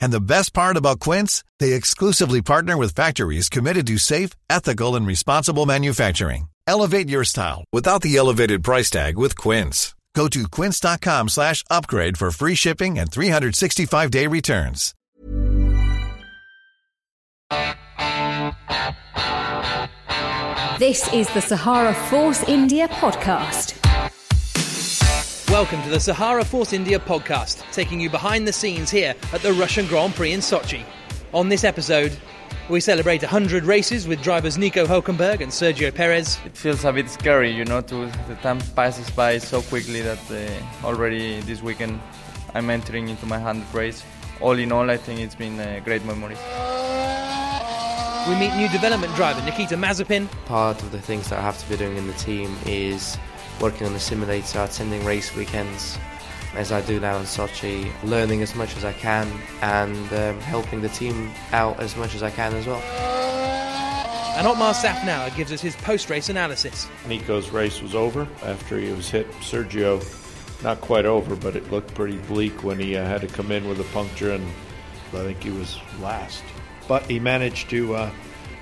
And the best part about Quince, they exclusively partner with factories committed to safe, ethical, and responsible manufacturing. Elevate your style without the elevated price tag with Quince. Go to quince.com slash upgrade for free shipping and 365-day returns. This is the Sahara Force India podcast. Welcome to the Sahara Force India podcast, taking you behind the scenes here at the Russian Grand Prix in Sochi. On this episode, we celebrate 100 races with drivers Nico Hulkenberg and Sergio Perez. It feels a bit scary, you know, to the time passes by so quickly that uh, already this weekend I'm entering into my 100th race. All in all, I think it's been uh, great memories. We meet new development driver Nikita Mazepin. Part of the things that I have to be doing in the team is working on the simulator, attending race weekends, as I do now in Sochi, learning as much as I can and um, helping the team out as much as I can as well. And Otmar Szafnauer gives us his post-race analysis. Nico's race was over after he was hit. Sergio, not quite over, but it looked pretty bleak when he uh, had to come in with a puncture, and I think he was last. But he managed to uh,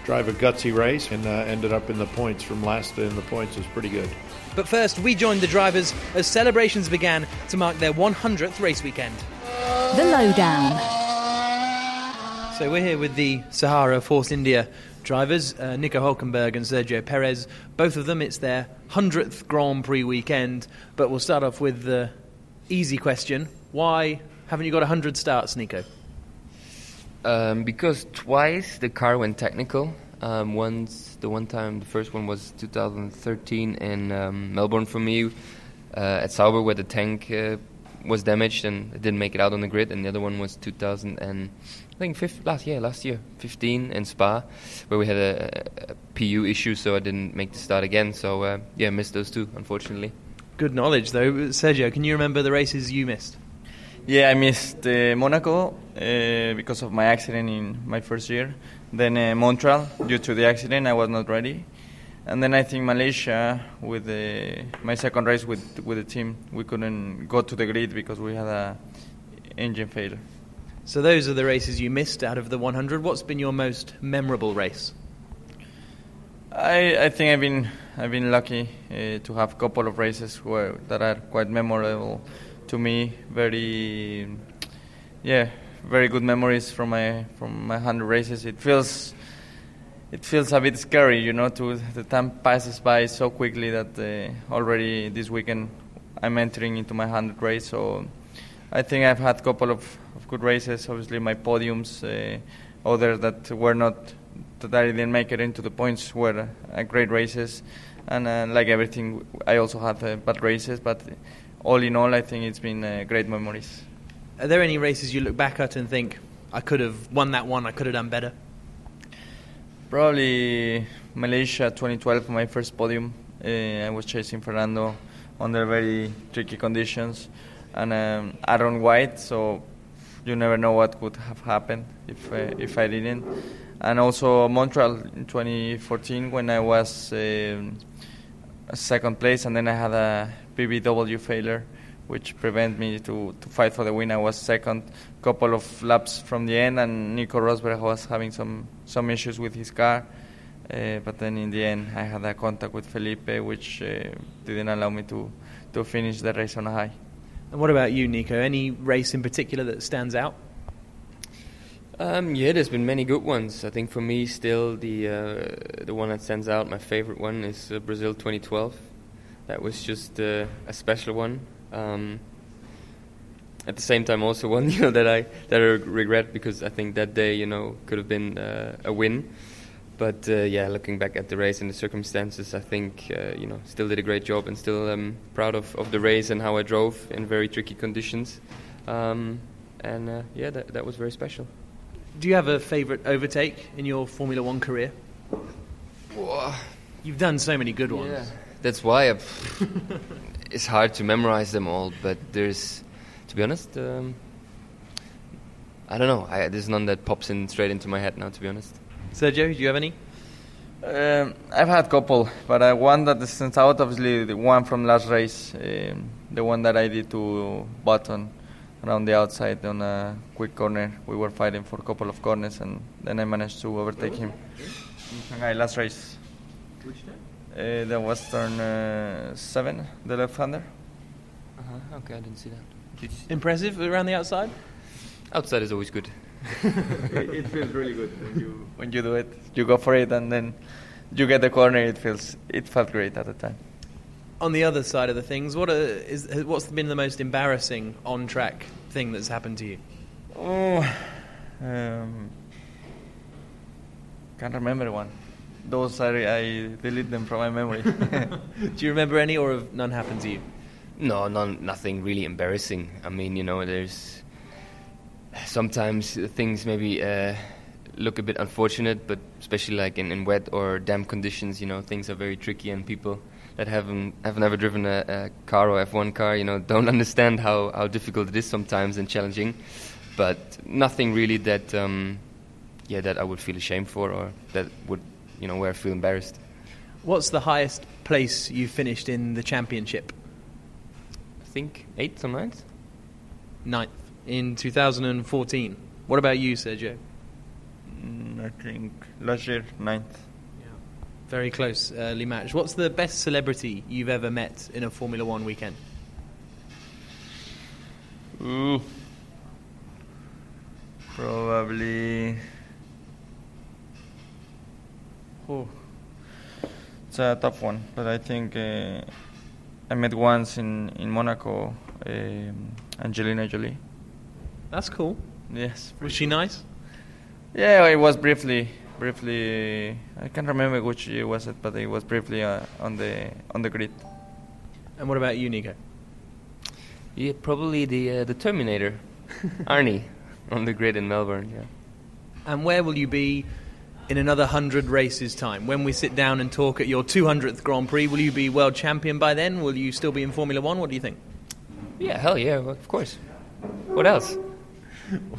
drive a gutsy race and uh, ended up in the points. From last in the points was pretty good. But first, we joined the drivers as celebrations began to mark their 100th race weekend. The Lowdown. So we're here with the Sahara Force India drivers, uh, Nico Hulkenberg and Sergio Perez. Both of them, it's their 100th Grand Prix weekend. But we'll start off with the easy question. Why haven't you got 100 starts, Nico? Um, because twice the car went technical. Um, once, the one time, the first one was 2013 in um, Melbourne for me uh, at Sauber, where the tank uh, was damaged and it didn't make it out on the grid. And the other one was 2000 and I think fifth, last year, last year, 15 in Spa, where we had a, a PU issue, so I didn't make the start again. So uh, yeah, missed those two, unfortunately. Good knowledge, though. Sergio, can you remember the races you missed? Yeah, I missed uh, Monaco uh, because of my accident in my first year. Then uh, Montreal, due to the accident, I was not ready. And then I think Malaysia, with the, my second race with with the team, we couldn't go to the grid because we had a engine failure. So those are the races you missed out of the 100. What's been your most memorable race? I, I think I've been I've been lucky uh, to have a couple of races where that are quite memorable to me. Very, yeah, very good memories from my from my hundred races. It feels it feels a bit scary, you know. To the time passes by so quickly that uh, already this weekend I'm entering into my hundred race. So I think I've had a couple of, of good races. Obviously, my podiums, uh, others that were not that I didn't make it into the points were uh, great races. And uh, like everything, I also had uh, bad races, but all in all, I think it's been uh, great memories. Are there any races you look back at and think, I could have won that one, I could have done better? Probably Malaysia 2012, my first podium. Uh, I was chasing Fernando under very tricky conditions, and um, Aaron White. So you never know what could have happened if uh, if I didn't. And also Montreal in 2014 when I was uh, second place, and then I had a BBW failure, which prevented me to, to fight for the win. I was second, couple of laps from the end, and Nico Rosberg was having some some issues with his car. Uh, but then in the end, I had a contact with Felipe, which uh, didn't allow me to, to finish the race on a high. And what about you, Nico? Any race in particular that stands out? Um, yeah, there's been many good ones. I think for me, still the uh, the one that stands out, my favorite one, is uh, Brazil 2012. That was just uh, a special one. Um, at the same time, also one you know that I that I regret because I think that day you know could have been uh, a win. But uh, yeah, looking back at the race and the circumstances, I think uh, you know still did a great job and still um, proud of, of the race and how I drove in very tricky conditions. Um, and uh, yeah, that, that was very special. Do you have a favourite overtake in your Formula One career? You've done so many good ones. Yeah. That's why I've, it's hard to memorize them all. But there's, to be honest, um, I don't know. I, there's none that pops in straight into my head now. To be honest. Sergio, do you have any? Um, I've had a couple, but uh, one that stands out, obviously, the one from last race, um, the one that I did to Button around the outside on a quick corner. We were fighting for a couple of corners, and then I managed to overtake him. Shanghai last race. Which time? Uh, the Western uh, 7, the left hander. Uh-huh. Okay, I didn't see that. Impressive around the outside? Outside is always good. it, it feels really good when you when you do it. You go for it, and then you get the corner. It feels it felt great at the time. On the other side of the things, what are, is, what's been the most embarrassing on track thing that's happened to you? Oh, um, can't remember one. Those I, I delete them from my memory. Do you remember any, or have none happened to you? No, none, nothing really embarrassing. I mean, you know, there's sometimes things maybe uh, look a bit unfortunate, but especially like in, in wet or damp conditions, you know, things are very tricky, and people that haven't have never driven a, a car or F1 car, you know, don't understand how, how difficult it is sometimes and challenging. But nothing really that, um, yeah, that I would feel ashamed for or that would, you know, where I feel embarrassed. What's the highest place you finished in the championship? I think eighth or ninth. Ninth in 2014. What about you, Sergio? Mm, I think last year ninth. Yeah. Very close, uh, match. What's the best celebrity you've ever met in a Formula One weekend? Ooh. Probably. Oh. It's a tough one, but I think uh, I met once in, in Monaco um, Angelina Jolie. That's cool. Yes. Was she nice? Yeah, it was briefly briefly. I can't remember which year it was it, but it was briefly uh, on the on the grid. And what about you, Nico? Yeah, probably the uh, the Terminator, Arnie, on the grid in Melbourne. Yeah. And where will you be in another hundred races time? When we sit down and talk at your 200th Grand Prix, will you be world champion by then? Will you still be in Formula One? What do you think? Yeah, hell yeah, of course. What else?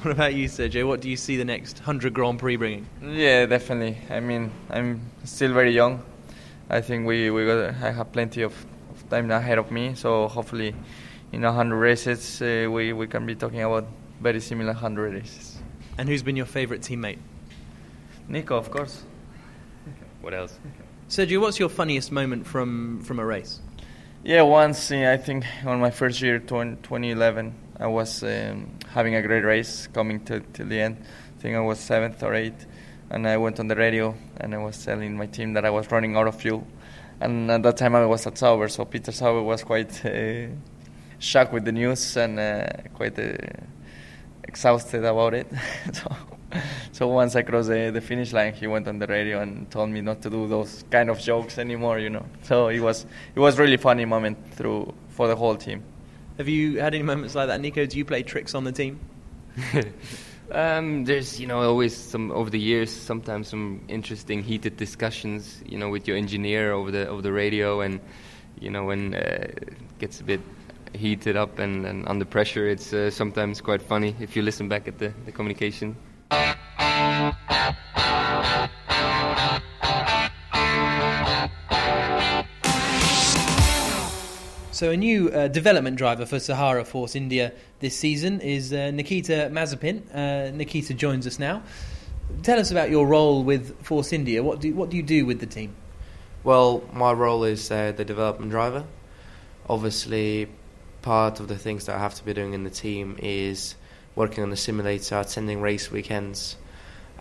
What about you, Sergio? What do you see the next 100 Grand Prix bringing? Yeah, definitely. I mean, I'm still very young. I think we, we got, I have plenty of, of time ahead of me, so hopefully in 100 races uh, we, we can be talking about very similar 100 races. And who's been your favourite teammate? Nico, of course. What else? Sergio, what's your funniest moment from, from a race? Yeah, once uh, I think on my first year, 20, 2011, I was um, having a great race coming to, to the end. I think I was seventh or eighth, and I went on the radio and I was telling my team that I was running out of fuel. And at that time I was at Sauber, so Peter Sauber was quite uh, shocked with the news and uh, quite uh, exhausted about it. so, so once I crossed the, the finish line, he went on the radio and told me not to do those kind of jokes anymore. You know, so it was it was really funny moment through for the whole team. Have you had any moments like that, Nico? Do you play tricks on the team? um, there's, you know, always some over the years. Sometimes some interesting, heated discussions, you know, with your engineer over the over the radio, and you know, when uh, it gets a bit heated up and, and under pressure, it's uh, sometimes quite funny if you listen back at the, the communication. So, a new uh, development driver for Sahara Force India this season is uh, Nikita Mazepin. Uh, Nikita joins us now. Tell us about your role with Force India. What do, what do you do with the team? Well, my role is uh, the development driver. Obviously, part of the things that I have to be doing in the team is working on the simulator, attending race weekends,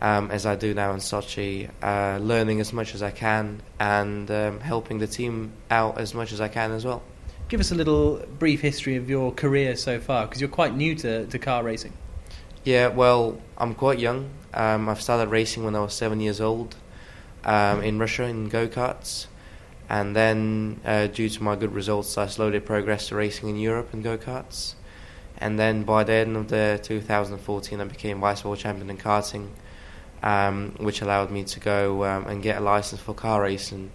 um, as I do now in Sochi, uh, learning as much as I can, and um, helping the team out as much as I can as well. Give us a little brief history of your career so far, because you're quite new to, to car racing. Yeah, well, I'm quite young. Um, I've started racing when I was seven years old um, in Russia in go karts. And then, uh, due to my good results, I slowly progressed to racing in Europe in go karts. And then by the end of the 2014, I became vice world champion in karting, um, which allowed me to go um, and get a license for car racing.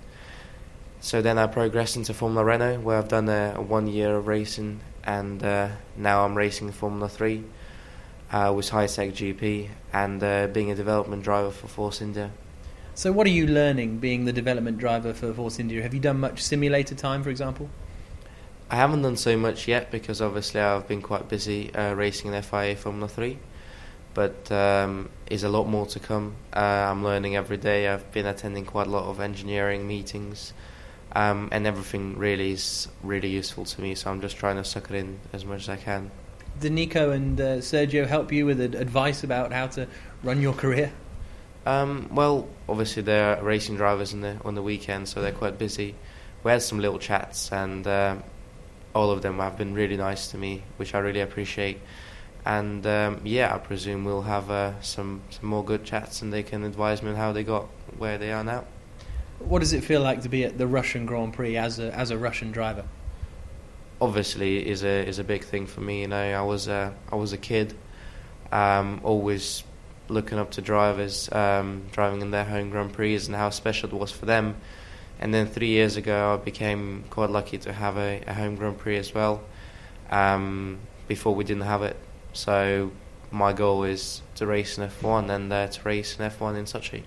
So then I progressed into Formula Renault, where I've done a, a one year of racing, and uh, now I'm racing Formula 3 uh, with Hitech GP and uh, being a development driver for Force India. So, what are you learning being the development driver for Force India? Have you done much simulator time, for example? I haven't done so much yet because obviously I've been quite busy uh, racing in FIA Formula 3. But um, is a lot more to come. Uh, I'm learning every day. I've been attending quite a lot of engineering meetings, um, and everything really is really useful to me. So I'm just trying to suck it in as much as I can. Did Nico and uh, Sergio help you with advice about how to run your career? Um, well, obviously they're racing drivers the, on the weekend, so they're quite busy. We had some little chats, and uh, all of them have been really nice to me, which I really appreciate and um, yeah, I presume we'll have uh, some some more good chats, and they can advise me on how they got where they are now. What does it feel like to be at the Russian Grand Prix as a as a Russian driver? Obviously, is a is a big thing for me. You know, I was a I was a kid, um, always looking up to drivers um, driving in their home Grand Prix and how special it was for them. And then three years ago, I became quite lucky to have a, a home Grand Prix as well. Um, before we didn't have it, so my goal is to race in F1 and uh, to race in F1 in Sochi.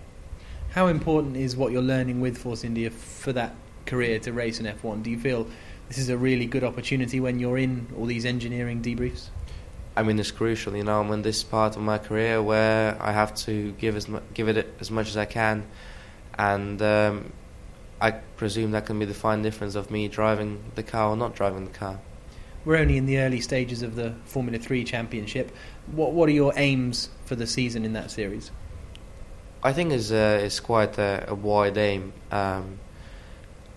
How important is what you're learning with Force India for that career to race in F1? Do you feel this is a really good opportunity when you're in all these engineering debriefs? I mean, it's crucial. You know, I'm in this part of my career where I have to give as mu- give it as much as I can, and um, I presume that can be the fine difference of me driving the car or not driving the car we're only in the early stages of the Formula Three Championship. What what are your aims for the season in that series? I think it's uh, it's quite a, a wide aim. Um,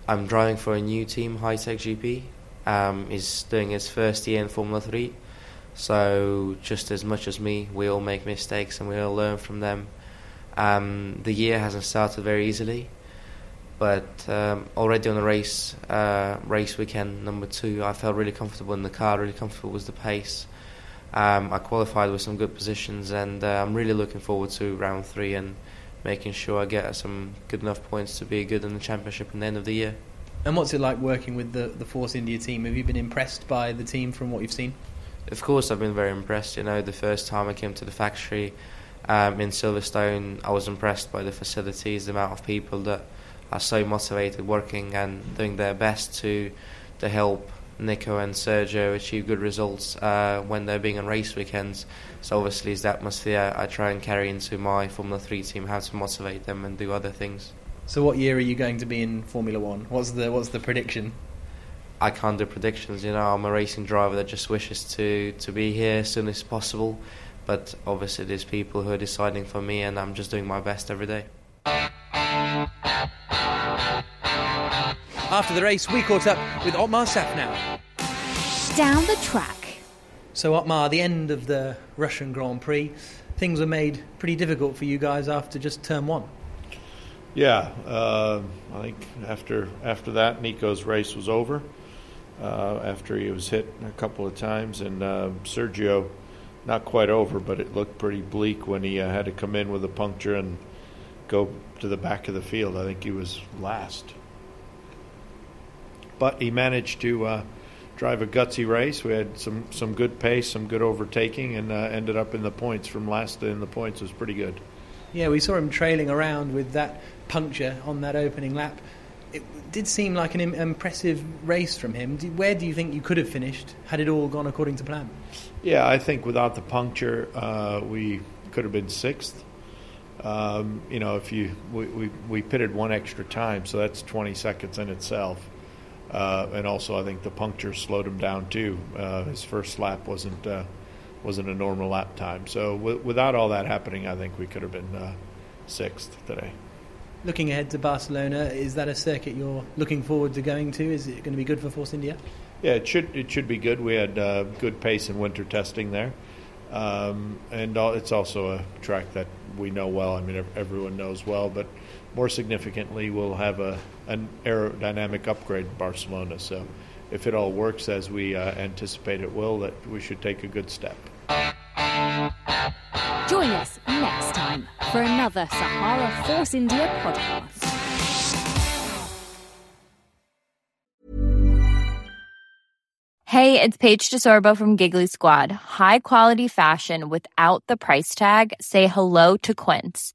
I'm driving for a new team, Hitech GP. Um, is doing its first year in Formula Three, so just as much as me, we all make mistakes and we all learn from them. Um, the year hasn't started very easily but um, already on the race uh, race weekend number two, I felt really comfortable in the car, really comfortable with the pace. Um, I qualified with some good positions, and uh, I'm really looking forward to round three and making sure I get some good enough points to be good in the championship at the end of the year. And what's it like working with the the Force India team? Have you been impressed by the team from what you've seen? Of course, I've been very impressed. You know, the first time I came to the factory um, in Silverstone, I was impressed by the facilities, the amount of people that are so motivated, working and doing their best to to help Nico and Sergio achieve good results uh, when they're being on race weekends. So obviously, it's the atmosphere I try and carry into my Formula Three team, how to motivate them and do other things. So, what year are you going to be in Formula One? What's the what's the prediction? I can't do predictions. You know, I'm a racing driver that just wishes to to be here as soon as possible. But obviously, there's people who are deciding for me, and I'm just doing my best every day. After the race, we caught up with Otmar Szafnauer. Down the track. So, Otmar, the end of the Russian Grand Prix, things were made pretty difficult for you guys after just turn one. Yeah, uh, I think after after that, Nico's race was over. Uh, after he was hit a couple of times, and uh, Sergio, not quite over, but it looked pretty bleak when he uh, had to come in with a puncture and go to the back of the field. I think he was last but he managed to uh, drive a gutsy race. We had some, some good pace, some good overtaking, and uh, ended up in the points from last in the points. Was pretty good. Yeah, we saw him trailing around with that puncture on that opening lap. It did seem like an impressive race from him. Where do you think you could have finished had it all gone according to plan? Yeah, I think without the puncture, uh, we could have been sixth. Um, you know, if you we, we, we pitted one extra time, so that's 20 seconds in itself. Uh, and also, I think the puncture slowed him down too. Uh, his first lap wasn't uh, wasn't a normal lap time. So w- without all that happening, I think we could have been uh, sixth today. Looking ahead to Barcelona, is that a circuit you're looking forward to going to? Is it going to be good for Force India? Yeah, it should it should be good. We had uh, good pace in winter testing there, um, and all, it's also a track that we know well. I mean, everyone knows well, but more significantly, we'll have a an aerodynamic upgrade in Barcelona. So, if it all works as we uh, anticipate it will, that we should take a good step. Join us next time for another Sahara Force India podcast. Hey, it's Paige DeSorbo from Giggly Squad. High quality fashion without the price tag. Say hello to Quince.